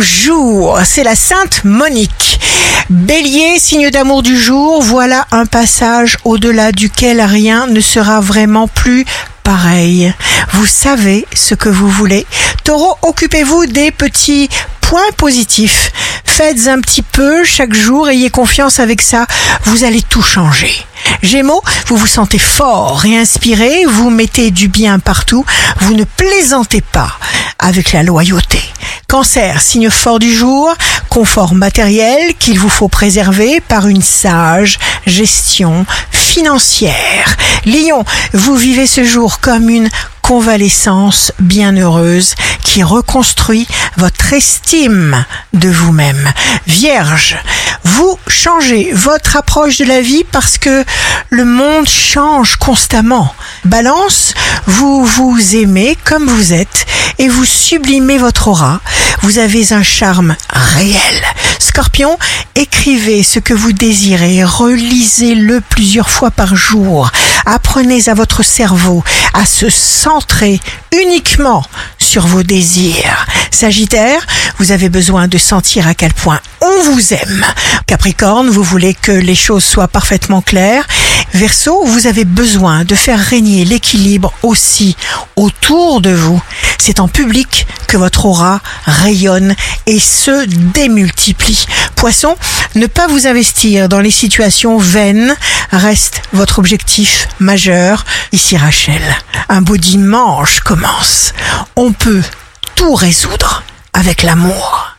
jour, c'est la Sainte Monique. Bélier, signe d'amour du jour, voilà un passage au-delà duquel rien ne sera vraiment plus pareil. Vous savez ce que vous voulez. Taureau, occupez-vous des petits points positifs. Faites un petit peu chaque jour, ayez confiance avec ça, vous allez tout changer. Gémeaux, vous vous sentez fort et inspiré, vous mettez du bien partout, vous ne plaisantez pas avec la loyauté. Cancer, signe fort du jour, confort matériel qu'il vous faut préserver par une sage gestion financière. Lion, vous vivez ce jour comme une convalescence bienheureuse qui reconstruit votre estime de vous-même. Vierge, vous changez votre approche de la vie parce que le monde change constamment. Balance, vous vous aimez comme vous êtes et vous sublimez votre aura. Vous avez un charme réel. Scorpion, écrivez ce que vous désirez, relisez-le plusieurs fois par jour. Apprenez à votre cerveau à se centrer uniquement sur vos désirs. Sagittaire, vous avez besoin de sentir à quel point on vous aime. Capricorne, vous voulez que les choses soient parfaitement claires. Verseau, vous avez besoin de faire régner l'équilibre aussi autour de vous. C'est en public que votre aura rayonne et se démultiplie. Poisson, ne pas vous investir dans les situations vaines reste votre objectif majeur. Ici Rachel, un beau dimanche commence. On peut tout résoudre avec l'amour.